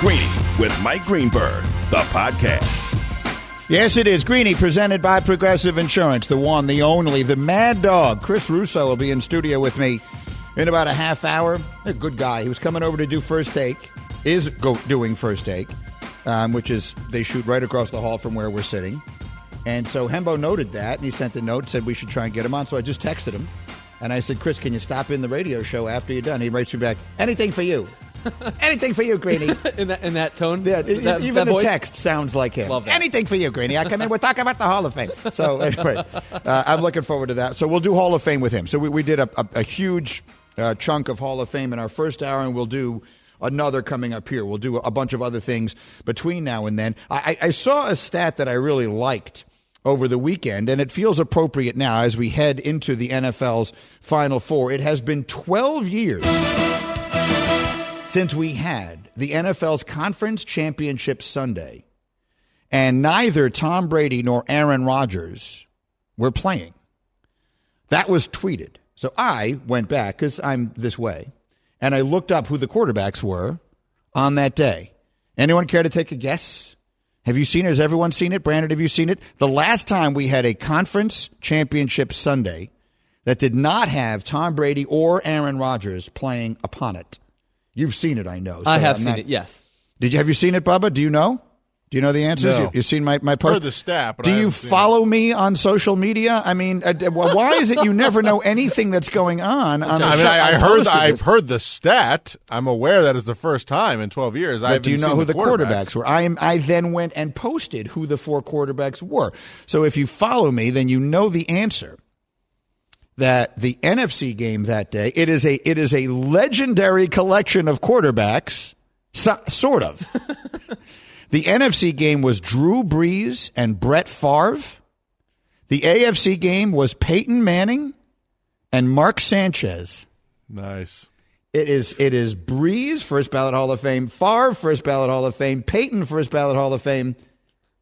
Greeny with Mike Greenberg, the podcast. Yes, it is. Greeny, presented by Progressive Insurance, the one, the only, the mad dog. Chris Russo will be in studio with me in about a half hour. A good guy. He was coming over to do first take, is go, doing first take, um, which is they shoot right across the hall from where we're sitting. And so Hembo noted that, and he sent a note, said we should try and get him on. So I just texted him, and I said, Chris, can you stop in the radio show after you're done? He writes me back, anything for you. Anything for you, Greeny. in that in that tone. Yeah, that, even that the voice? text sounds like him. Anything for you, Greeny. I come in. We're talking about the Hall of Fame. So anyway, uh, I'm looking forward to that. So we'll do Hall of Fame with him. So we, we did a, a, a huge uh, chunk of Hall of Fame in our first hour, and we'll do another coming up here. We'll do a bunch of other things between now and then. I, I saw a stat that I really liked over the weekend, and it feels appropriate now as we head into the NFL's Final Four. It has been 12 years since we had the NFL's Conference Championship Sunday, and neither Tom Brady nor Aaron Rodgers were playing. That was tweeted. So I went back because I'm this way, and I looked up who the quarterbacks were on that day. Anyone care to take a guess? Have you seen it? Has everyone seen it? Brandon, have you seen it? The last time we had a conference championship Sunday that did not have Tom Brady or Aaron Rodgers playing upon it. You've seen it, I know. I have I'm seen not- it. Yes. Did you have you seen it, Bubba? Do you know? Do you know the answers? No. You, you've seen my my post. Heard the stat, but Do I you haven't seen follow me on social media? I mean, uh, well, why is it you never know anything that's going on? on I mean, show? I, I heard. posted I've heard the stat. I'm aware that is the first time in 12 years. I do you know who the quarterbacks. quarterbacks were? I am. I then went and posted who the four quarterbacks were. So if you follow me, then you know the answer. That the NFC game that day, it is a it is a legendary collection of quarterbacks, so, sort of. the NFC game was Drew Brees and Brett Favre. The AFC game was Peyton Manning and Mark Sanchez. Nice. It is it is Brees, first ballot Hall of Fame, Favre, first ballot Hall of Fame, Peyton, first ballot Hall of Fame,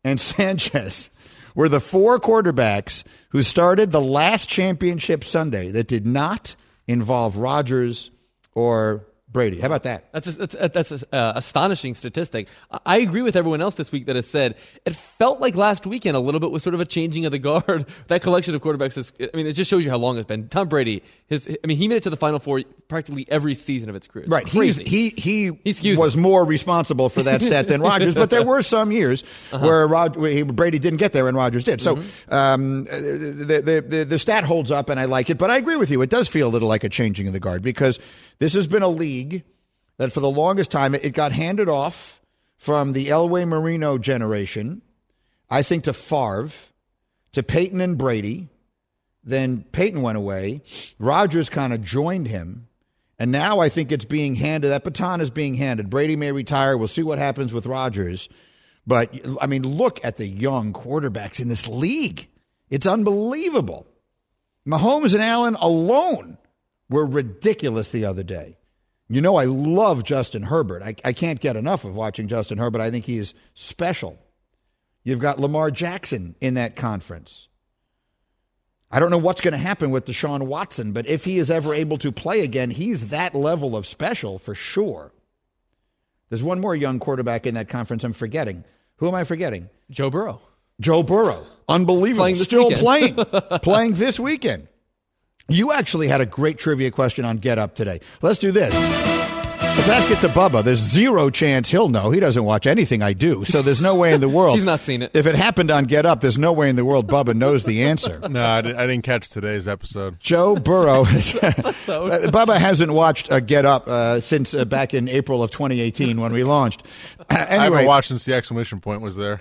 and Sanchez were the four quarterbacks who started the last championship Sunday that did not involve Rodgers or Brady. How about that? That's a, that's a, that's a, uh, astonishing statistic. I- agree with everyone else this week that has said it felt like last weekend a little bit was sort of a changing of the guard. that collection of quarterbacks is. I mean, it just shows you how long it's been. Tom Brady, his. I mean, he made it to the Final Four practically every season of its career. It's Right. Crazy. he he Excuse was more responsible for that stat than Rodgers, but there were some years Uh-huh. where, Rod, he, Brady didn't get there and Rodgers did. So Mm-hmm. um, the, the, the, the stat holds up and I like it, but I agree with you. It does feel a little like a changing of the guard because this has been a league that for the longest time it, got handed off from the Elway Marino generation, I think to Favre, to Peyton and Brady. Then Peyton went away. Rodgers kind of joined him. And now I think it's being handed. That baton is being handed. Brady may retire. We'll see what happens with Rodgers. But, I mean, look at the young quarterbacks in this league. It's unbelievable. Mahomes and Allen alone were ridiculous the other day. You know, I love Justin Herbert. I, I can't get enough of watching Justin Herbert. I think he is special. You've got Lamar Jackson in that conference. I don't know what's going to happen with Deshaun Watson, but if he is ever able to play again, he's that level of special for sure. There's one more young quarterback in that conference I'm forgetting. Who am I forgetting? Joe Burrow. Joe Burrow. Unbelievable. Playing Still weekend. playing. playing this weekend. You actually had a great trivia question on Get Up today. Let's do this. Let's ask it to Bubba. There's zero chance he'll know. He doesn't watch anything I do, so there's no way in the world. He's not seen it. If it happened on Get Up, there's no way in the world Bubba knows the answer. No, I didn't, I didn't catch today's episode. Joe Burrow. Uh, Bubba hasn't watched uh, Get Up uh, since uh, back in April of 2018 when we launched. I anyway, haven't watched since the exclamation point was there.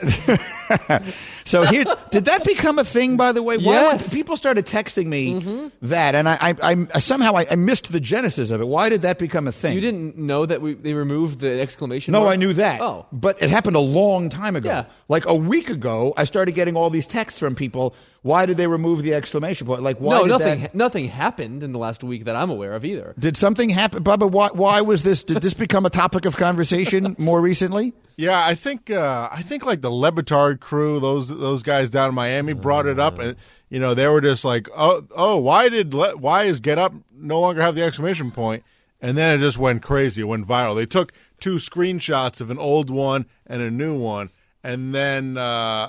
So here, did that become a thing? By the way, Why Yes. would- people started texting me that, and I, I, I somehow I, I missed the genesis of it. Why did that become a thing? You didn't know that we, they removed the exclamation point. No, mark? I knew that. Oh. but it happened a long time ago. Yeah. Like a week ago, I started getting all these texts from people. Why did they remove the exclamation point? Like, why no, did nothing. that? Nothing happened in the last week that I'm aware of either. Did something happen, Bubba? Why, why was this? Did this become a topic of conversation more recently? Yeah, I think uh, I think like the Le Batard crew, those those guys down in Miami brought it up, and you know they were just like, oh oh, why did Le- why is Get Up no longer have the exclamation point? And then it just went crazy. It went viral. They took two screenshots of an old one and a new one, and then uh,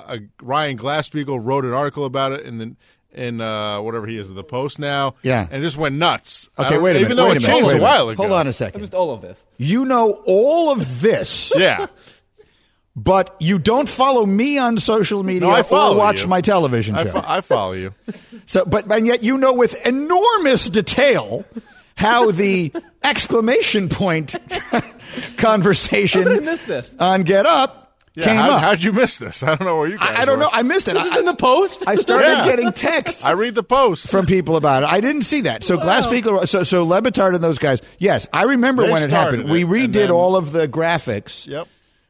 a, Ryan Glasspiegel wrote an article about it in the in uh, whatever he is in the Post now. Yeah. and it just went nuts. Okay, wait a even minute. though wait it a changed wait a while ago. Hold on a second. Just all of this. You know all of this, Yeah, but you don't follow me on social media No, I follow or watch you. my television I, show. fo- I follow you. So, but and yet you know with enormous detail how the exclamation point conversation How did I miss this? on Get Up Yeah, came how, up. how'd you miss this? I don't know where you. Guys I, I don't were. know. I missed it. This is I, in the post. I started Yeah. getting texts. I read the Post. from people about it. I didn't see that. So Glasspiegel, so so Le Batard and those guys. Yes, I remember They when it started happened. We redid then- all of the graphics. Yep.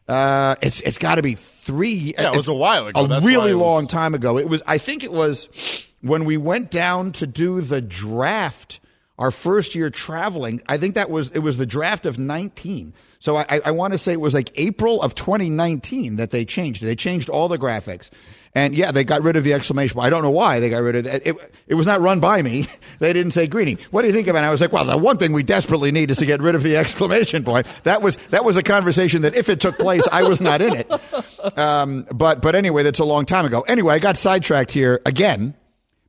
Uh, it's it's got to be three. Yeah, it was a while ago. A That's really was- long time ago. It was. I think it was when we went down to do the draft. Our first year traveling. I think that was it was the draft of nineteen. So I, I, want to say it was like April of 2019 that they changed. They changed all the graphics. And yeah, they got rid of the exclamation point. I don't know why they got rid of that. It, it was not run by me. They didn't say Greeny. What do you think of it? I was like, well, the one thing we desperately need is to get rid of the exclamation point. That was that was a conversation that if it took place, I was not in it. Um, but but anyway, that's a long time ago. Anyway, I got sidetracked here again.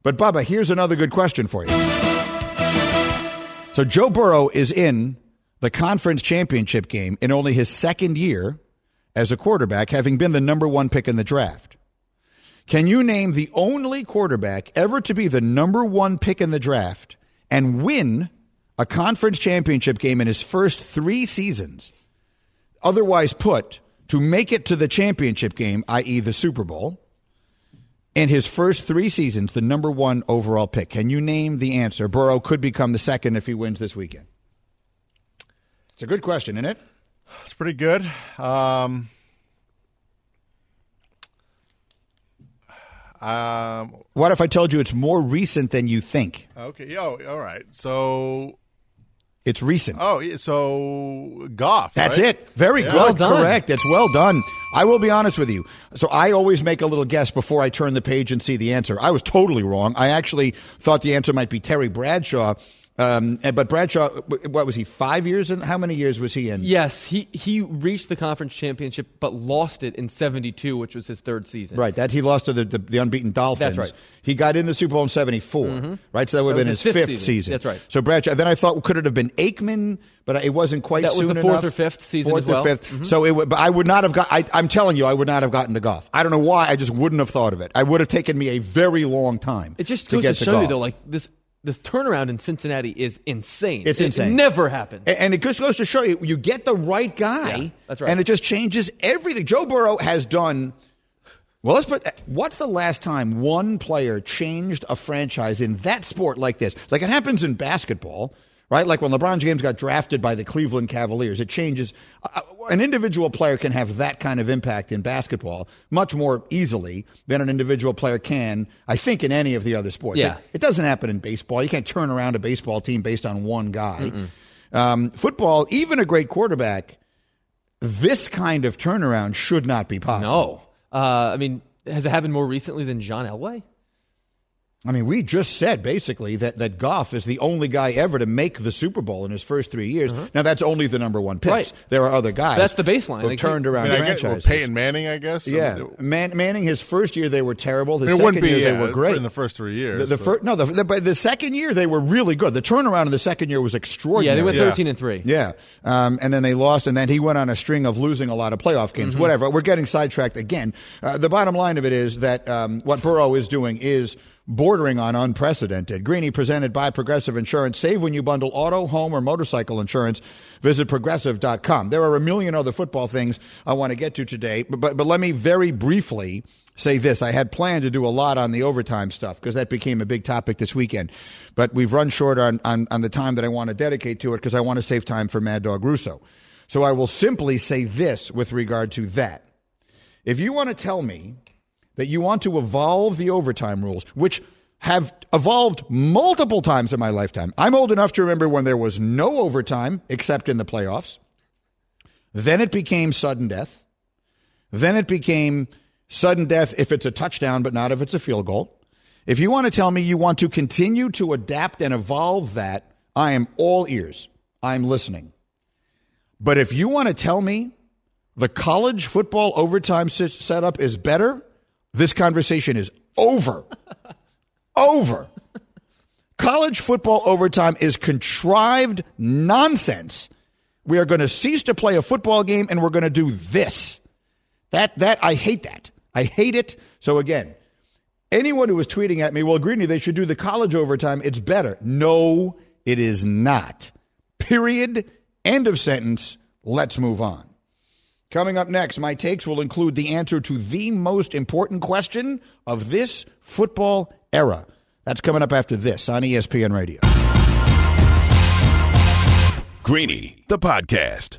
But Bubba, here's another good question for you. So Joe Burrow is in the conference championship game in only his second year as a quarterback, having been the number one pick in the draft. Can you name the only quarterback ever to be the number one pick in the draft and win a conference championship game in his first three seasons? Otherwise put, to make it to the championship game, i.e., the Super Bowl, in his first three seasons, the number one overall pick. Can you name the answer? Burrow could become the second if he wins this weekend. It's a good question, isn't it? It's pretty good. Um, um, What if I told you it's more recent than you think? okay. Yo, all right. So, It's recent. oh, so Goff. That's right? it. Very Yeah. good. Well done. Correct. It's well done. I will be honest with you. So I always make a little guess before I turn the page and see the answer. I was totally wrong. I actually thought the answer might be Terry Bradshaw. Um, but Bradshaw, what was he? Five years in? How many years was he in? Yes, he he reached the conference championship, but lost it in '72, which was his third season. Right, that he lost to the, the, the unbeaten Dolphins. That's right. He got in the Super Bowl in '74, right? So that would have been his, his fifth, season. season. That's right. So Bradshaw. Then I thought could it have been Aikman, but it wasn't quite. That was the fourth enough. or fifth season Fourth as well. or 5th So it. But I would not have got. I, I'm telling you, I would not have gotten to Goff. I don't know why. I just wouldn't have thought of it. I would have taken me a very long time. It just to goes get to show you though, like this this turnaround in Cincinnati is insane. It's It insane. never happened. A- And it just goes to show you, you get the right guy, Yeah, that's right. and it just changes everything. Joe Burrow has done. Well, let's put. What's the last time one player changed a franchise in that sport like this? Like it happens in basketball, right? Like when LeBron James got drafted by the Cleveland Cavaliers, it changes. Uh, an individual player can have that kind of impact in basketball much more easily than an individual player can, I think, in any of the other sports. Yeah. It, it doesn't happen in baseball. You can't turn around a baseball team based on one guy. Um, football, even a great quarterback, this kind of turnaround should not be possible. no, uh, I mean, has it happened more recently than John Elway? I mean, we just said basically that, that Goff is the only guy ever to make the Super Bowl in his first three years. Now, that's only the number one picks. Right. There are other guys. That's the baseline. Who've They keep- turned I around mean, I get, well. Peyton Manning, I guess. yeah, Man, Manning. His first year they were terrible. His it second wouldn't be year yeah, they were great. in the first three years. the, the first, no, the, the, but the second year they were really good. The turnaround in the second year was extraordinary. Yeah, extraordinary. they went Yeah. 13 and three. Yeah. Um, and then they lost, and then he went on a string of losing a lot of playoff games. Mm-hmm. Whatever. We're getting sidetracked again. Uh, the bottom line of it is that um, what Burrow is doing is bordering on unprecedented. Greeny presented by Progressive Insurance. Save when you bundle auto, home, or motorcycle insurance. Visit progressive.com. There are a million other football things I want to get to today, but, but, but let me very briefly say this. I had planned to do a lot on the overtime stuff because that became a big topic this weekend. But we've run short on, on, on the time that I want to dedicate to it because I want to save time for Mad Dog Russo. So I will simply say this with regard to that. If you want to tell me that you want to evolve the overtime rules, which have evolved multiple times in my lifetime, I'm old enough to remember when there was no overtime except in the playoffs. Then it became sudden death. Then it became sudden death if it's a touchdown, but not if it's a field goal. If you want to tell me you want to continue to adapt and evolve that, I am all ears. I'm listening. But if you want to tell me the college football overtime setup is better, this conversation is over. over. College football overtime is contrived nonsense. We are going to cease to play a football game and we're going to do this. That that I hate that. I hate it. So again, anyone who was tweeting at me, well, Greeny, they should do the college overtime. It's better. No, it is not. Period. End of sentence. Let's move on. Coming up next, my takes will include the answer to the most important question of this football era. That's coming up after this on ESPN Radio. Greeny, the podcast.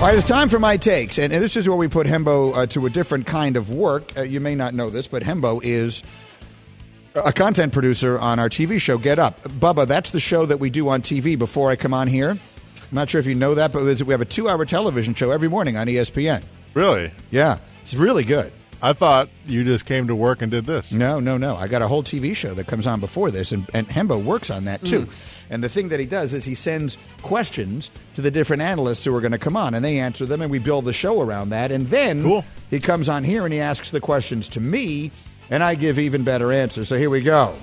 All right, it's time for my takes. And, and this is where we put Hembo uh, to a different kind of work. Uh, you may not know this, but Hembo is a content producer on our TV show, Get Up. Bubba, that's the show that we do on TV before I come on here. I'm not sure if you know that, but we have a two hour television show every morning on ESPN. Really? Yeah, it's really good. I thought you just came to work and did this. No, no, no. I got a whole TV show that comes on before this, and, and Hembo works on that too. Mm. And the thing that he does is he sends questions to the different analysts who are going to come on, and they answer them, and we build the show around that. And then cool. he comes on here and he asks the questions to me, and I give even better answers. So here we go.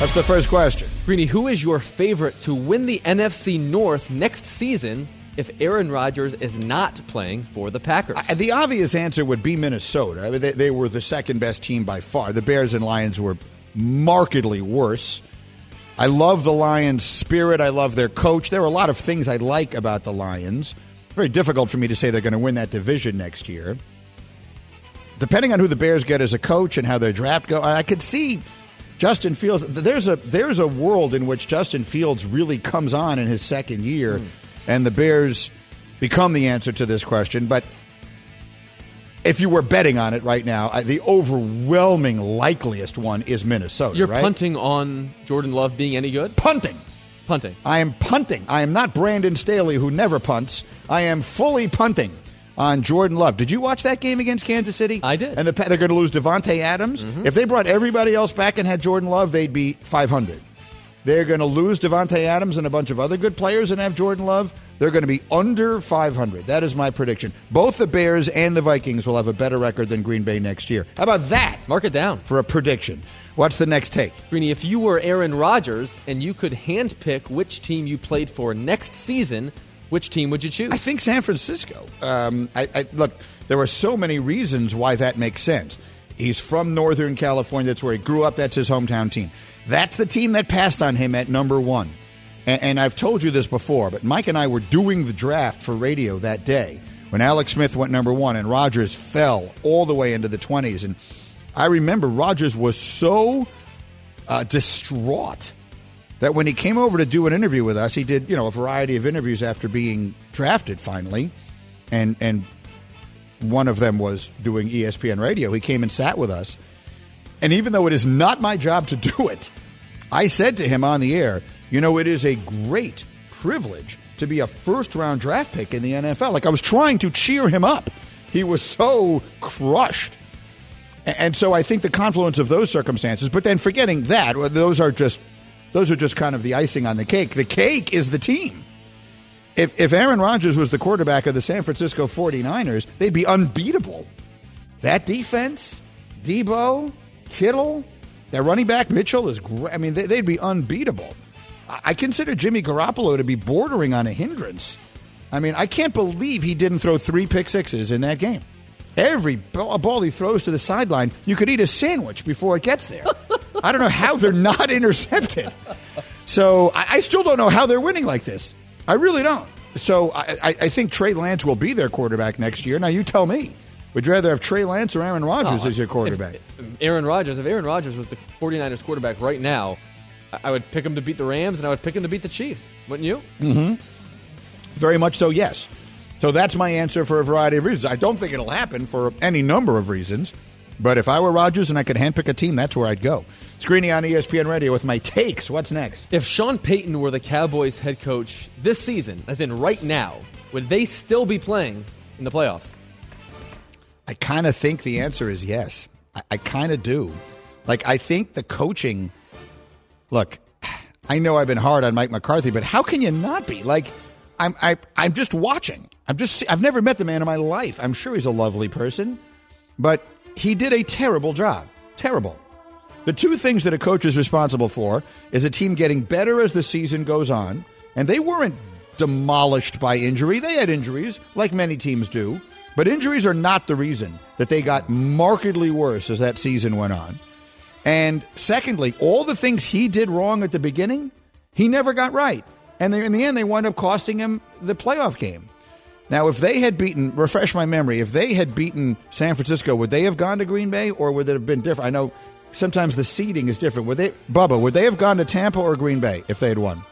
That's the first question. Greeny, who is your favorite to win the NFC North next season if Aaron Rodgers is not playing for the Packers? Uh, the obvious answer would be Minnesota. I mean, they, they, were the second best team by far. The Bears and Lions were markedly worse. I love the Lions' spirit. I love their coach. There are a lot of things I like about the Lions. Very difficult for me to say they're going to win that division next year. Depending on who the Bears get as a coach and how their draft go, I could see Justin Fields. There's a there's a world in which Justin Fields really comes on in his second year, mm. And the Bears become the answer to this question. But if you were betting on it right now, the overwhelming likeliest one is Minnesota. You're right? punting on Jordan Love being any good? Punting. Punting. I am punting. I am not Brandon Staley, who never punts. I am fully punting on Jordan Love. Did you watch that game against Kansas City? I did. And the, they're going to lose Davante Adams. Mm-hmm. If they brought everybody else back and had Jordan Love, they'd be 500. They're going to lose Davante Adams and a bunch of other good players and have Jordan Love. They're going to be under 500. That is my prediction. Both the Bears and the Vikings will have a better record than Green Bay next year. How about that? Mark it down. For a prediction. What's the next take? Greeny, if you were Aaron Rodgers and you could handpick which team you played for next season, which team would you choose? I think San Francisco. Um, I, I, look, there are so many reasons why that makes sense. He's from Northern California. That's where he grew up. That's his hometown team. That's the team that passed on him at number one. And, and I've told you this before, but Mike and I were doing the draft for radio that day when Alex Smith went number one and Rodgers fell all the way into the 20s. And I remember Rodgers was so uh, distraught that when he came over to do an interview with us, he did you know a variety of interviews after being drafted finally, and and one of them was doing ESPN radio. He came and sat with us, and even though it is not my job to do it, I said to him on the air, you know, it is a great privilege to be a first round draft pick in the NFL. Like I was trying to cheer him up. He was so crushed. And so I think the confluence of those circumstances, but then forgetting that, those are just those are just kind of the icing on the cake. The cake is the team. If if Aaron Rodgers was the quarterback of the San Francisco 49ers, they'd be unbeatable. That defense, Deebo, Kittle, that running back Mitchell is great. I mean, they, they'd be unbeatable. I consider Jimmy Garoppolo to be bordering on a hindrance. I mean, I can't believe he didn't throw three pick sixes in that game. Every ball he throws to the sideline, you could eat a sandwich before it gets there. I don't know how they're not intercepted. So I, still don't know how they're winning like this. I really don't. So I, I think Trey Lance will be their quarterback next year. Now you tell me. Would you rather have Trey Lance or Aaron Rodgers Oh, as your quarterback? if Aaron Rodgers, if Aaron Rodgers was the 49ers quarterback right now, I- would pick him to beat the Rams and I would pick him to beat the Chiefs. Wouldn't you? Mm-hmm. Very much so, yes. So that's my answer for a variety of reasons. I don't think it'll happen for any number of reasons. But if I were Rodgers and I could handpick a team, that's where I'd go. Greeny on ESPN Radio with my takes. What's next? If Sean Payton were the Cowboys head coach this season, as in right now, would they still be playing in the playoffs? I kind of think the answer is yes. I, I kind of do. Like, I think the coaching. Look, I know I've been hard on Mike McCarthy, but how can you not be? Like, I'm I, I'm just watching. I'm just. I've never met the man in my life. I'm sure he's a lovely person, but he did a terrible job. Terrible. The two things that a coach is responsible for is a team getting better as the season goes on, and they weren't demolished by injury. They had injuries, like many teams do, but injuries are not the reason that they got markedly worse as that season went on. And secondly, all the things he did wrong at the beginning, he never got right. And they, in the end, they wound up costing him the playoff game. Now, if they had beaten, refresh my memory, if they had beaten San Francisco, would they have gone to Green Bay or would it have been different? I know sometimes the seeding is different. Would they, Bubba, would they have gone to Tampa or Green Bay if they had won?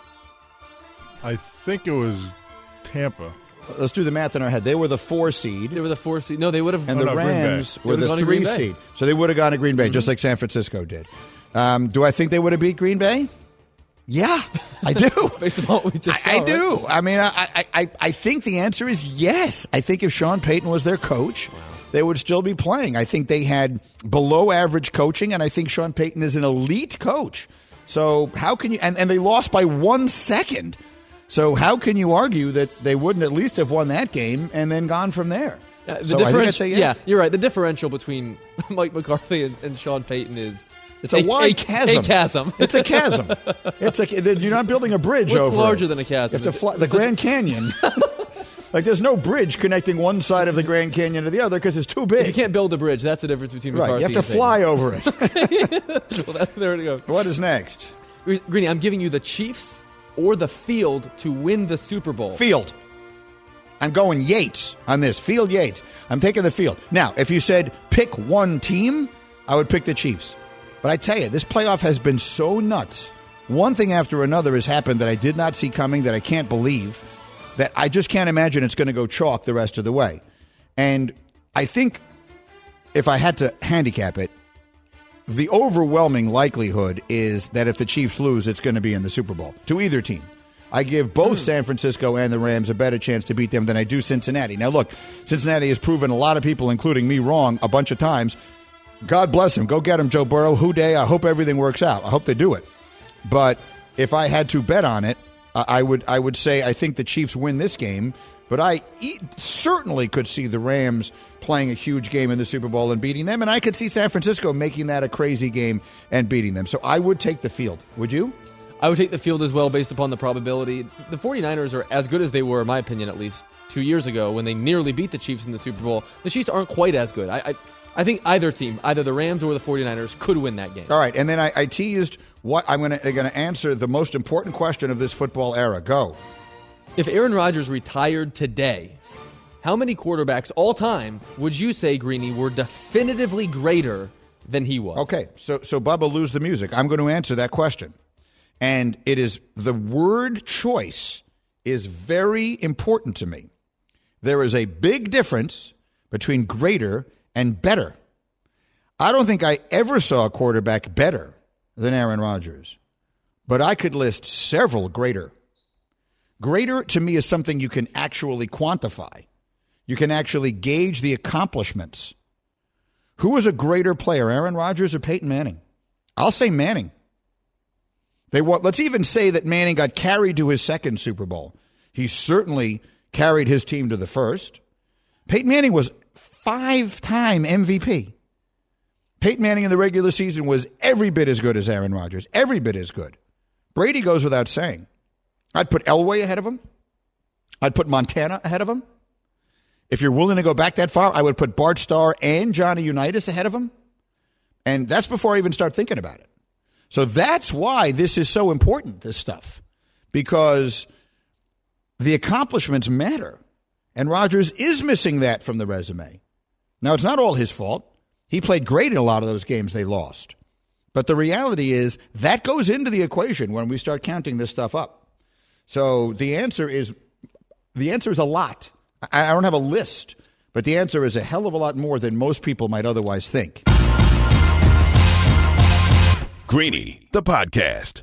I think it was Tampa. Let's do the math in our head. They were the four seed, They were the four seed. No, they would have. and Oh, the no, Rams were the gone to three Green Bay. seed. So they would have gone to Green Bay, just like San Francisco did. Um, do I think they would have beat Green Bay? Yeah, I do. based upon what we just saw. I, I right? do. I mean, I, I, I, I think the answer is yes. I think if Sean Payton was their coach, they would still be playing. I think they had below average coaching, and I think Sean Payton is an elite coach. So how can you? And, and they lost by one second. So how can you argue that they wouldn't at least have won that game and then gone from there? Uh, the so I think I'd differential- say yes. Yeah, you're right. The differential between Mike McCarthy and, and Sean Payton is It's a wide chasm. A chasm. It's a chasm. It's a. You're not building a bridge What's over. larger it. than a chasm? Have to fly, the Grand Canyon. like there's no bridge connecting one side of the Grand Canyon to the other because it's too big. you can't build a bridge. That's the difference between McCarthy right. You have to fly over it. Well, that, there it goes. what is next? Greeny, I'm giving you the Chiefs or the field to win the Super Bowl. Field. I'm going Yates on this. Field Yates. I'm taking the field. Now, if you said pick one team, I would pick the Chiefs. But I tell you, this playoff has been so nuts. One thing after another has happened that I did not see coming, that I can't believe, that I just can't imagine it's going to go chalk the rest of the way. And I think if I had to handicap it, the overwhelming likelihood is that if the Chiefs lose, it's going to be in the Super Bowl to either team. I give both hmm. San Francisco and the Rams a better chance to beat them than I do Cincinnati. Now, look, Cincinnati has proven a lot of people, including me, wrong a bunch of times. God bless him. Go get him, Joe Burrow. Who day? I hope everything works out. I hope they do it. But if I had to bet on it, I I would I would say I think the Chiefs win this game. But I e- certainly could see the Rams playing a huge game in the Super Bowl and beating them, and I could see San Francisco making that a crazy game and beating them. So I would take the field. Would you? I would take the field as well based upon the probability. The 49ers are as good as they were, in my opinion, at least two years ago when they nearly beat the Chiefs in the Super Bowl. The Chiefs aren't quite as good. I, I, I think either team, either the Rams or the 49ers, could win that game. All right, and then I, I teased what I'm going to going to answer the most important question of this football era. Go. If Aaron Rodgers retired today, how many quarterbacks all time would you say, Greeny, were definitively greater than he was? Okay, so so Bubba, lose the music. I'm going to answer that question, and it is the word choice is very important to me. There is a big difference between greater and better. I don't think I ever saw a quarterback better than Aaron Rodgers, but I could list several greater. Greater to me is something you can actually quantify. you can actually gauge the accomplishments. Who was a greater player, Aaron Rodgers or Peyton Manning? I'll say Manning. They want, let's even say that Manning got carried to his second Super Bowl. He certainly carried his team to the first. Peyton Manning was five time MVP. Peyton Manning in the regular season was every bit as good as Aaron Rodgers, every bit as good. Brady goes without saying. I'd put Elway ahead of him. I'd put Montana ahead of him. If you're willing to go back that far, I would put Bart Starr and Johnny Unitas ahead of him. And that's before I even start thinking about it. So that's why this is so important, this stuff, because the accomplishments matter. And Rodgers is missing that from the resume. Now, it's not all his fault. He played great in a lot of those games they lost. But the reality is that goes into the equation when we start counting this stuff up. So the answer is the answer is a lot. I, I don't have a list, but the answer is a hell of a lot more than most people might otherwise think. Greeny, the podcast.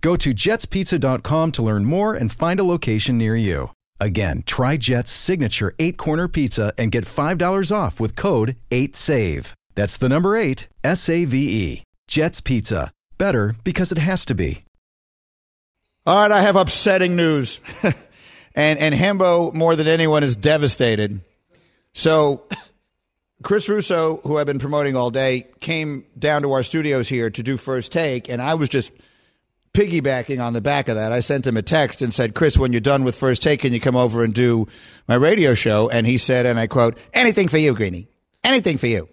Go to jetspizza.com to learn more and find a location near you. Again, try Jet's signature eight corner pizza and get $5 off with code 8SAVE. That's the number eight, S A V E. Jet's Pizza. Better because it has to be. All right, I have upsetting news. and and Hembo more than anyone is devastated. So Chris Russo, who I've been promoting all day, came down to our studios here to do first take, and I was just piggybacking on the back of that. I sent him a text and said, Chris, when you're done with first take, can you come over and do my radio show? And he said, and I quote, anything for you, Greeny. Anything for you.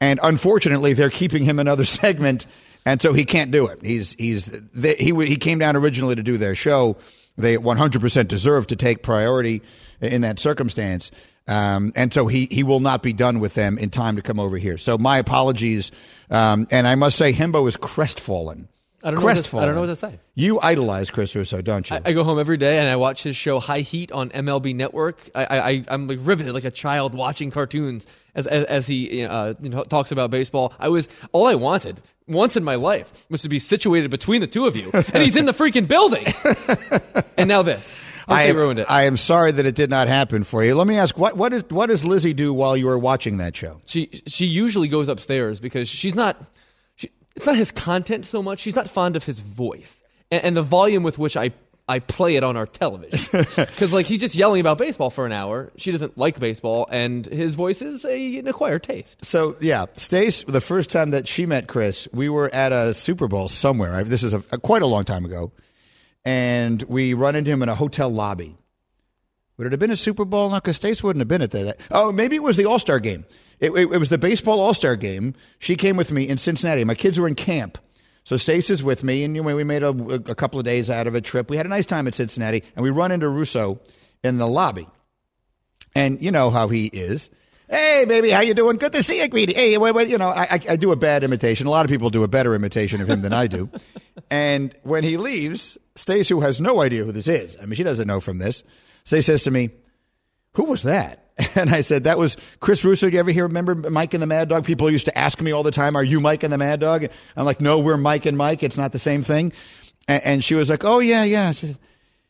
And unfortunately, they're keeping him another segment, and so he can't do it. He's he's they, he he came down originally to do their show. They 100% deserve to take priority in that circumstance. Um, and so he, he will not be done with them in time to come over here. So my apologies. Um, and I must say, Hembo is crestfallen. I don't, know what to, I don't know what to say. You idolize Chris Russo, don't you? I, I go home every day and I watch his show High Heat on MLB Network. I, I, I I'm like riveted like a child watching cartoons as as, as he uh, you know, talks about baseball. I was all I wanted once in my life was to be situated between the two of you, and he's in the freaking building. and now this. I I am, ruined it. I am sorry that it did not happen for you. Let me ask, what, what, is, what does Lizzie do while you are watching that show? she she usually goes upstairs because she's not. It's not his content so much. She's not fond of his voice and, and the volume with which I I play it on our television. Because like he's just yelling about baseball for an hour. She doesn't like baseball, and his voice is a, an acquired taste. So yeah, Stace. The first time that she met Chris, we were at a Super Bowl somewhere. I- This is a, a- quite a long time ago, and we run into him in a hotel lobby. Would it have been a Super Bowl? No, because Stace wouldn't have been at that. Oh, maybe it was the All Star game. It, it, it was the baseball All Star game. She came with me in Cincinnati. My kids were in camp. So Stace is with me, and you know, we made a, a couple of days out of a trip. We had a nice time at Cincinnati, and we run into Russo in the lobby. And you know how he is. Hey, baby, how you doing? Good to see you, Greedy. Hey, wait, wait, you know, I, I, I do a bad imitation. A lot of people do a better imitation of him than I do. and when he leaves, Stace, who has no idea who this is, I mean, she doesn't know from this, Stace says to me, who was that? And I said, that was Chris Russo. Do you ever hear, remember Mike and the Mad Dog? People used to ask me all the time, are you Mike and the Mad Dog? I'm like, no, we're Mike and Mike. It's not the same thing. And, and she was like, oh, yeah, yeah. Said,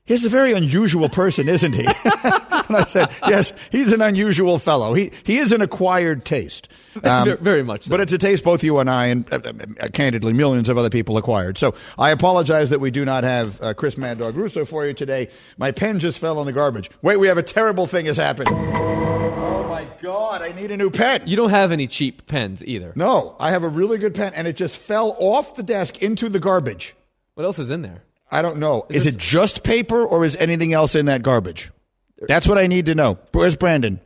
He's a very unusual person, isn't he? and I said, yes, he's an unusual fellow. He, he is an acquired taste. Um, very much so. But it's a taste both you and I, and uh, uh, candidly, millions of other people acquired. So I apologize that we do not have uh, Chris Mad Dog Russo for you today. My pen just fell in the garbage. Wait, we have a terrible thing has happened. Oh my God, I need a new pen. You don't have any cheap pens either. no, I have a really good pen, and it just fell off the desk into the garbage. What else is in there? I don't know. Is it just paper or is anything else in that garbage? That's what I need to know. Where's Brandon?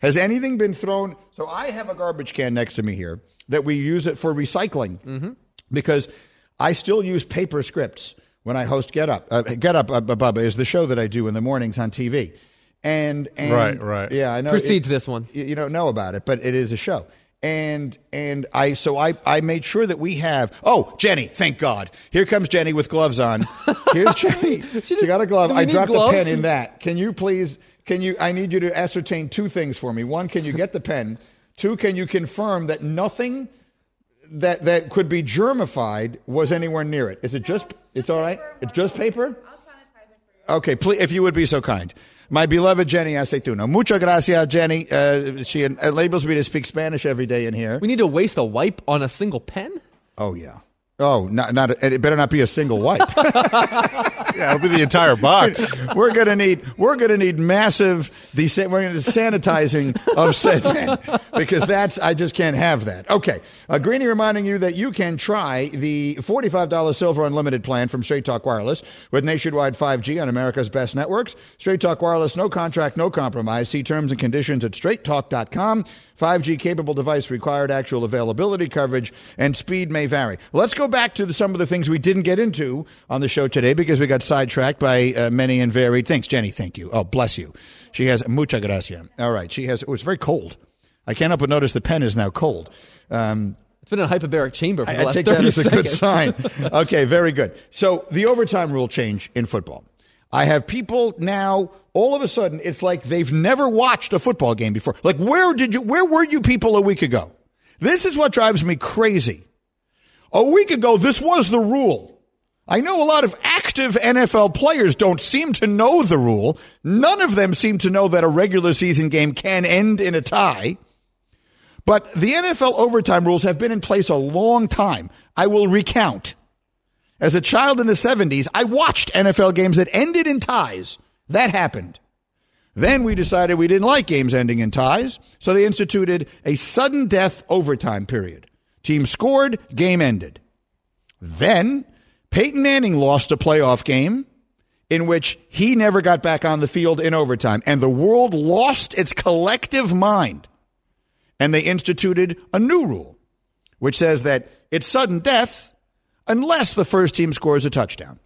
Has anything been thrown? So I have a garbage can next to me here that we use it for recycling Mm-hmm. because I still use paper scripts when I host Get Up. Uh, Get Up, uh, Bubba, is the show that I do in the mornings on TV. And, and Right, right. Yeah, I know. Precedes it- this one. you don't know about it, but it is a show. And and I so I I made sure that we have. Oh, Jenny, thank God! Here comes Jenny with gloves on. Here's Jenny. she, got a glove. I dropped gloves? a pen in that. Can you please? Can you? I need you to ascertain two things for me. One, can you get the pen? Two, can you confirm that nothing that that could be germified was anywhere near it? Is it just? It's all right. It's just paper. Okay, please, if you would be so kind. My beloved Jenny Aceituno. Muchas gracias, Jenny. Uh, she enables me to speak Spanish every day in here. We need to waste a wipe on a single pen? Oh, yeah. Oh, not, not, it better not be a single wipe. Yeah, it'll be the entire box. we're gonna need we're gonna need massive desa- we're gonna sanitizing of said pen because that's I just can't have that. Okay, uh, Greeny reminding you that you can try the forty five dollars silver unlimited plan from Straight Talk Wireless with nationwide five G on America's best networks. Straight Talk Wireless, no contract, no compromise. See terms and conditions at straighttalk.com. 5G capable device required actual availability, coverage, and speed may vary. Let's go back to the, some of the things we didn't get into on the show today because we got sidetracked by uh, many and varied things. Jenny, thank you. Oh, bless you. She has mucha gracia. All right. She has, it was very cold. I can't help but notice the pen is now cold. Um, It's been in a hyperbaric chamber for the I last take 30 that as a good sign. Okay, very good. So the overtime rule change in football. I have people now. All of a sudden, it's like they've never watched a football game before. Like, where did you? Where were you people a week ago? This is what drives me crazy. A week ago, this was the rule. I know a lot of active NFL players don't seem to know the rule. None of them seem to know that a regular season game can end in a tie. But the NFL overtime rules have been in place a long time. I will recount. As a child in the 70s, I watched NFL games that ended in ties. That happened. Then we decided we didn't like games ending in ties, so they instituted a sudden death overtime period. Team scored, game ended. Then Peyton Manning lost a playoff game in which he never got back on the field in overtime, and the world lost its collective mind. And they instituted a new rule, which says that it's sudden death unless the first team scores a touchdown.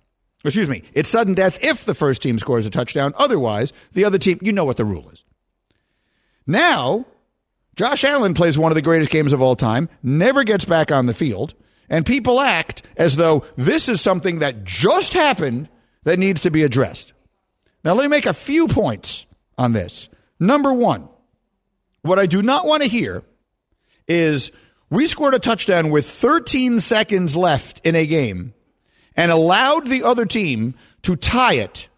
Excuse me, it's sudden death if the first team scores a touchdown. Otherwise, the other team, you know what the rule is. Now, Josh Allen plays one of the greatest games of all time, never gets back on the field, and people act as though this is something that just happened that needs to be addressed. Now, let me make a few points on this. Number one, what I do not want to hear is we scored a touchdown with 13 seconds left in a game and allowed the other team to tie it,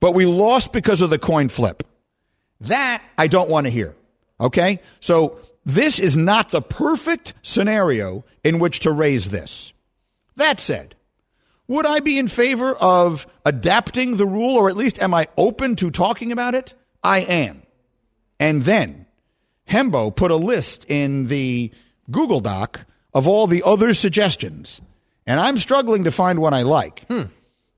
but we lost because of the coin flip. That I don't want to hear. Okay? So this is not the perfect scenario in which to raise this. That said, would I be in favor of adapting the rule, or at least am I open to talking about it? I am. And then Hembo put a list in the Google Doc of all the other suggestions, and I'm struggling to find one I like. Hmm.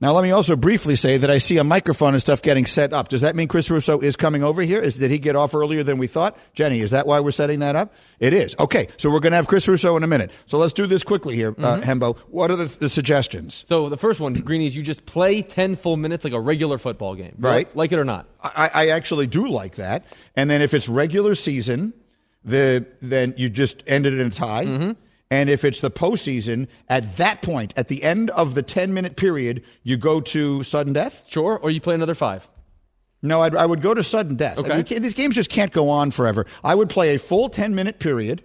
Now, let me also briefly say that I see a microphone and stuff getting set up. Does that mean Chris Russo is coming over here? Is, did he get off earlier than we thought? Jenny, is that why we're setting that up? It is. Okay, so we're going to have Chris Russo in a minute. So let's do this quickly here, uh, Hembo. What are the, the suggestions? So the first one, Greenies, you just play 10 full minutes like a regular football game. Right. Like, like it or not. I, I actually do like that. And then if it's regular season, the then you just end it in a tie. And if it's the postseason, at that point, at the end of the 10 minute period, you go to sudden death? Sure. Or you play another five. No, I'd, I would go to sudden death. Okay. We can't- these games just can't go on forever. I would play a full 10 minute period.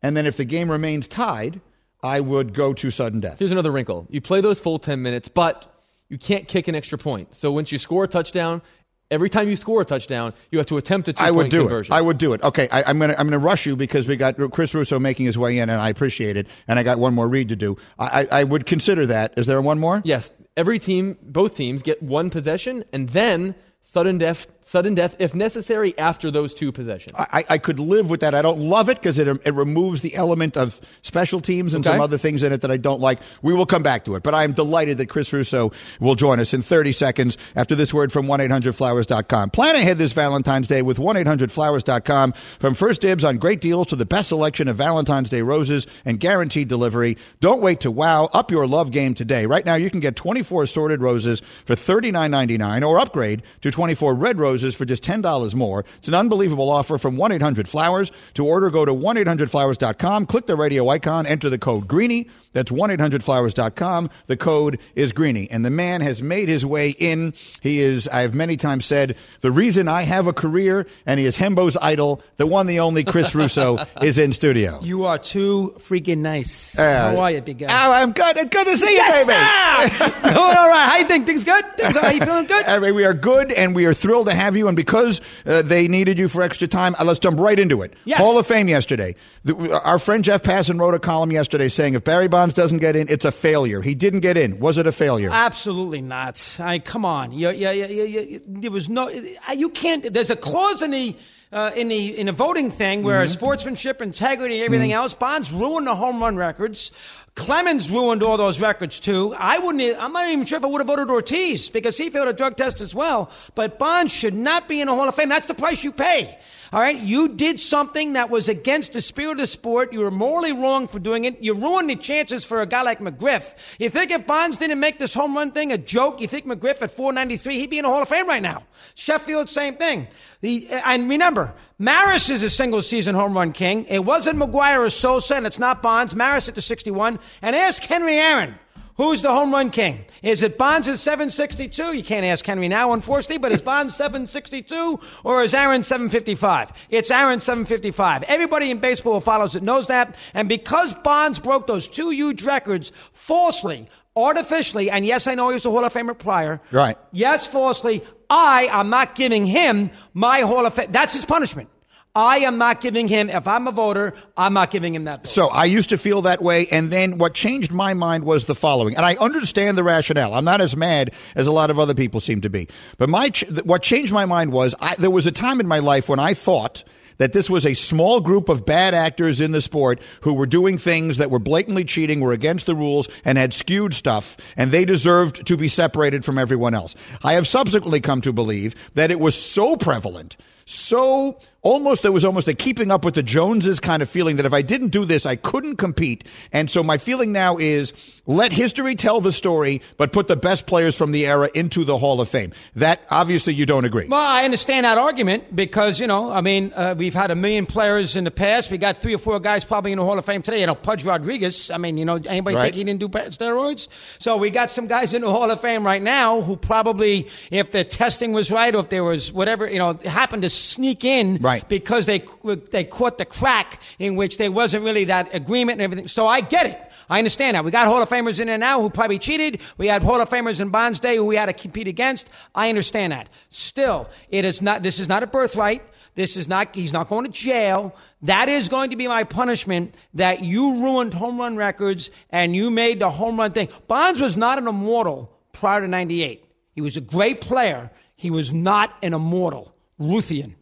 And then if the game remains tied, I would go to sudden death. Here's another wrinkle. You play those full 10 minutes, but you can't kick an extra point. So once you score a touchdown, every time you score a touchdown, you have to attempt a two-point I would do conversion. it. I would do it. Okay, I, I'm gonna I'm gonna rush you because we got Chris Russo making his way in, and I appreciate it. And I got one more read to do. I, I, I would consider that. Is there one more? Yes. Every team, both teams get one possession, and then sudden death, sudden death if necessary after those two possessions. I, I could live with that. I don't love it because it, it removes the element of special teams and Okay. some other things in it that I don't like. We will come back to it. But I am delighted that Chris Russo will join us in 30 seconds after this word from 1-800-Flowers.com. Plan ahead this Valentine's Day with 1-800-Flowers.com. From first dibs on great deals to the best selection of Valentine's Day roses and guaranteed delivery. Don't wait to wow. Up your love game today. Right now you can get 24 assorted roses for $39.99 or upgrade to 24 red roses for just $10 more. It's an unbelievable offer from 1 800 Flowers. To order, go to 1 800flowers.com, click the radio icon, enter the code Greeny. That's 1 800flowers.com. The code is Greeny. And the man has made his way in. He is, I have many times said, the reason I have a career, and he is Hembo's idol, the one, the only Chris Russo is in studio. You are too freaking nice. Uh, How are you, big guy? Oh, I'm good. It's good to see you, yes, baby. sir! Doing all right. How you think? Things good? Things, are you feeling good? I mean, we are good and we are thrilled to have you. And because uh, they needed you for extra time, uh, let's jump right into it. Yes. Hall of Fame yesterday. The, our friend Jeff Passan wrote a column yesterday saying if Barry Bonds doesn't get in, it's a failure. He didn't get in. Was it a failure? Absolutely not. I come on. You, you, you, there was no. You can't. There's a clause in the. Uh, in the in the voting thing, where Mm-hmm. sportsmanship, integrity, and everything else, Bonds ruined the home run records. Clemens ruined all those records too. I wouldn't. I'm not even sure if I would have voted Ortiz because he failed a drug test as well. But Bonds should not be in the Hall of Fame. That's the price you pay. All right, you did something that was against the spirit of the sport. You were morally wrong for doing it. You ruined the chances for a guy like McGriff. You think if Bonds didn't make this home run thing a joke, you think McGriff at 493, he'd be in the Hall of Fame right now. Sheffield, same thing. The, and remember, Maris is a single season home run king. It wasn't McGwire or Sosa, and it's not Bonds. Maris at the 61. And ask Henry Aaron. Who's the home run king? Is it Bonds at 762? You can't ask Henry now, unfortunately, but is Bonds 762 or is Aaron 755? It's Aaron 755. Everybody in baseball who follows it knows that. And because Bonds broke those two huge records falsely, artificially, and yes, I know he was a Hall of Famer prior. Right. Yes, falsely. I am not giving him my Hall of Fame. That's his punishment. I am not giving him, if I'm a voter, I'm not giving him that vote. So I used to feel that way, and then what changed my mind was the following. And I understand the rationale. I'm not as mad as a lot of other people seem to be. But my what changed my mind was I, there was a time in my life when I thought that this was a small group of bad actors in the sport who were doing things that were blatantly cheating, were against the rules, and had skewed stuff, and they deserved to be separated from everyone else. I have subsequently come to believe that it was so prevalent so almost there was almost a keeping up with the Joneses kind of feeling that if I didn't do this, I couldn't compete. And so my feeling now is let history tell the story, but put the best players from the era into the Hall of Fame. That obviously you don't agree. Well, I understand that argument because, you know, I mean, uh, we've had a million players in the past. We got three or four guys probably in the Hall of Fame today. You know, Pudge Rodriguez. I mean, you know, anybody Right. think he didn't do steroids? So we got some guys in the Hall of Fame right now who probably, if the testing was right or if there was whatever, you know, happened to sneak in Right. Because they, they caught the crack in which there wasn't really that agreement and everything. So I get it. I understand that. We got Hall of Famers in there now who probably cheated. We had Hall of Famers in Bonds Day who we had to compete against. I understand that. Still, it is not, this is not a birthright. This is not, he's not going to jail. That is going to be my punishment that you ruined home run records and you made the home run thing. Bonds was not an immortal prior to 98. He was a great player. He was not an immortal. Ruthian.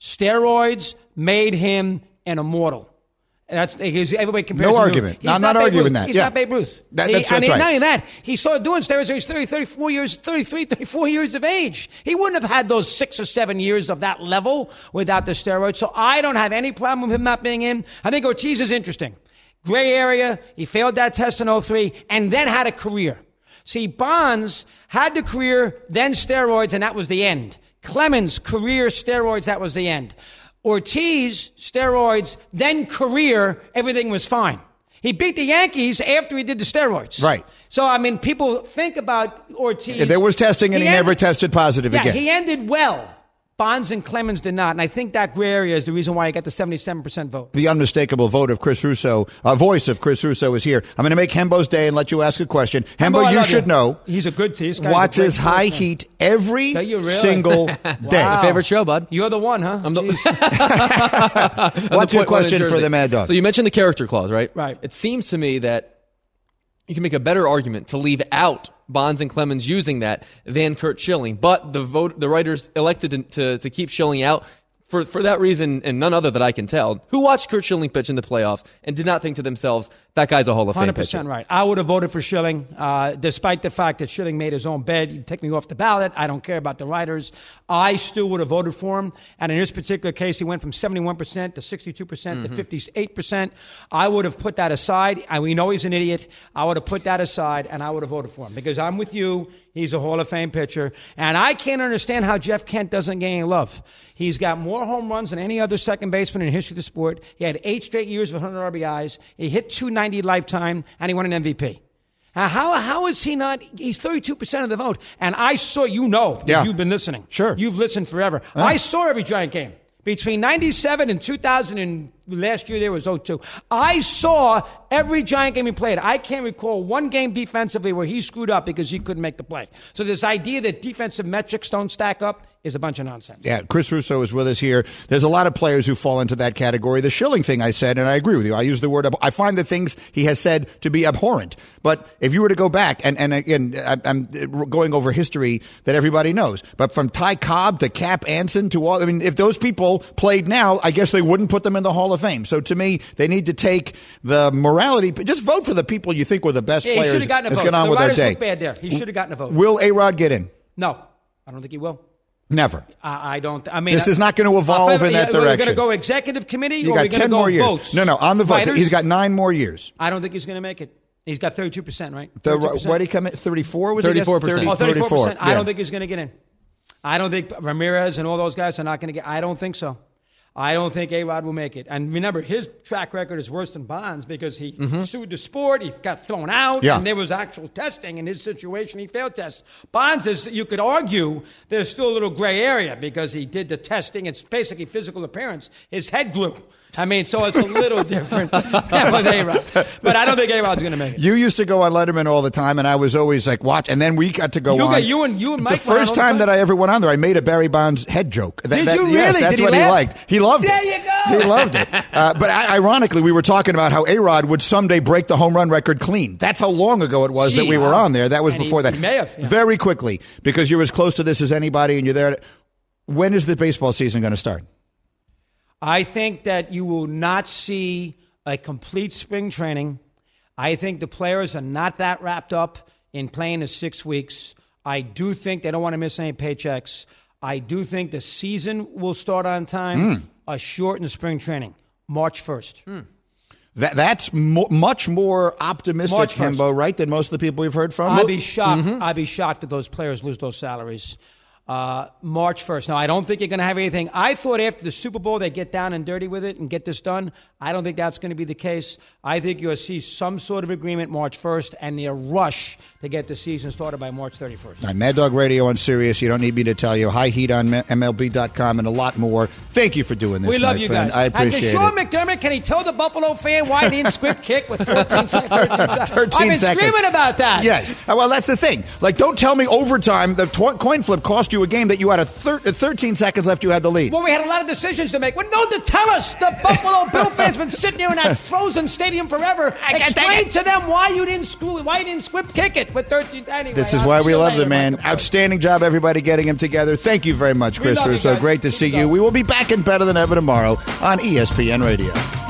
Steroids made him an immortal. That's everybody compares. No argument. He's I'm not not arguing Ruth. that. He's Yeah. not Babe Ruth. That- He- that's- I that's right. not only that, he started doing steroids when he was 30, 34 years, 33, 34 years of age. He wouldn't have had those six or seven years of that level without the steroids. So I don't have any problem with him not being in. I think Ortiz is interesting. Gray area. He failed that test in 03 and then had a career. See, Bonds had the career, then steroids, and that was the end. Clemens, career, steroids, that was the end. Ortiz, steroids, then career, everything was fine. He beat the Yankees after he did the steroids. Right. So, I mean, people think about Ortiz. There was testing and he, never ended- tested positive yeah, again. he ended well. Bonds and Clemens did not. And I think that gray area is the reason why I got the 77% vote. the unmistakable vote of Chris Russo, uh, voice of Chris Russo is here. I'm going to make Hembo's day and let you ask a question. Hembo, I you love should know. He's a good this Watches high sportsman. heat every you really? single day. Wow. Favorite show, bud. You're the one, huh? I'm the- Jeez. What's your point one question for the Mad Dog? So you mentioned the character clause, right? Right. It seems to me that you can make a better argument to leave out Bonds and Clemens using that than Curt Schilling. But the vote, the writers elected to, to, to keep Schilling out for, for that reason and none other that I can tell, who watched Curt Schilling pitch in the playoffs and did not think to themselves, that guy's a Hall of Fame 100% pitcher. right. I would have voted for Schilling, uh, despite the fact that Schilling made his own bed. You take me off the ballot. I don't care about the writers. I still would have voted for him. And in this particular case, he went from 71% to 62% to 58%. I would have put that aside. I, we know he's an idiot. I would have put that aside and I would have voted for him because I'm with you. He's a Hall of Fame pitcher. And I can't understand how Jeff Kent doesn't get any love. He's got more home runs than any other second baseman in the history of the sport. He had eight straight years of 100 RBIs. He hit 290 lifetime, and he won an MVP. Now, how, how is he not? He's 32% of the vote. And I saw, you know, Yeah. you've been listening. Sure. You've listened forever. Uh-huh. I saw every Giant game. Between 97 and 2000 and last year there was 0-2. I saw every Giant game he played. I can't recall one game defensively where he screwed up because he couldn't make the play. So this idea that defensive metrics don't stack up is a bunch of nonsense. Yeah, Chris Russo is with us here. There's a lot of players who fall into that category. The Schilling thing I said, and I agree with you. I use the word, ab- I find the things he has said to be abhorrent. But if you were to go back, and, and again, I'm uh, going over history that everybody knows, but from Ty Cobb to Cap Anson to all, I mean, if those people played now, I guess they wouldn't put them in the Hall of Fame. So to me, they need to take the morality, just vote for the people you think were the best Yeah, he players. should have gotten a Let's vote. get on the with our writers day. look bad there. He should have gotten a vote. Will A Rod get in? no, I don't think he will. Never. I, I don't. I mean, This is not going to evolve tell in you, that We're going to go executive committee. You or we're got gonna 10 go more years. Votes? No, no, on the vote. Writers? He's got nine more years. I don't think he's going to make it. He's got 32 percent, right? The, 32%? what did he come in? 34 was it? 34%. Oh, 34 percent. I don't think he's going to get in. I don't think Ramirez and all those guys are not going to get. I don't think so. I don't think A Rod will make it. And remember, his track record is worse than Bonds because he sued the sport. He got thrown out, Mm-hmm. Yeah. and there was actual testing. In his situation, he failed tests. Bonds is, you could argue, there's still a little gray area because he did the testing. It's basically physical appearance. His head glue. I mean, so it's a little different with A Rod. But I don't think A Rod's going to make it. You used to go on Letterman all the time, and I was always like, watch. And then we got to go You on. got- you and- you and Mike The first time, time? that I ever went on there, I made a Barry Bonds head joke. That, Did that- you Yes, really? that's Did he what he liked. He loved There it. There you go. He loved it. Uh, but I, ironically, we were talking about how A Rod would someday break the home run record clean. That's how long ago it was that we were on there. That was And he- before that. he may have, yeah. Very quickly, because you're as close to this as anybody, and you're there. When is the baseball season going to start? I think that you will not see a complete spring training. I think the players are not that wrapped up in playing the six weeks. I do think they don't want to miss any paychecks. I do think the season will start on time. Hmm. A shortened spring training, March 1st. Hmm. That, that's mo- much more optimistic, March first. Right, than most of the people we've heard from. I'd be shocked. Mm-hmm. I'd be shocked that those players lose those salaries. Uh, March 1st. Now, I don't think you're going to have anything. I thought after the Super Bowl they get down and dirty with it and get this done. I don't think that's going to be the case. I think you'll see some sort of agreement March 1st and the rush to get the season started by March 31st. on Mad Dog Radio on Sirius. You don't need me to tell you. High Heat on MLB.com and a lot more. Thank you for doing this. we love my you friend. guys. I appreciate it. And Sean. McDermott, can he tell the Buffalo fan why he didn't squib kick with 14 seconds? 13 seconds? 13 I've been seconds. screaming about that. Yes. Well, that's the thing. Like, don't tell me overtime, the coin flip cost you a game that you had a thir- uh, 13 seconds left, you had the lead. Well, we had a lot of decisions to make. Well, no, to tell us. The Buffalo Bill fans been sitting here in that frozen stadium forever. Explain to them why you didn't screw, why you didn't squib kick it with 13. Anyway, This is I'll why we love later, the man. Michael. Outstanding job, everybody, getting him together. Thank you very much, We Chris love you Russo. guys. Great to Keep see you. up. We will be back in Better Than Ever tomorrow on ESPN Radio.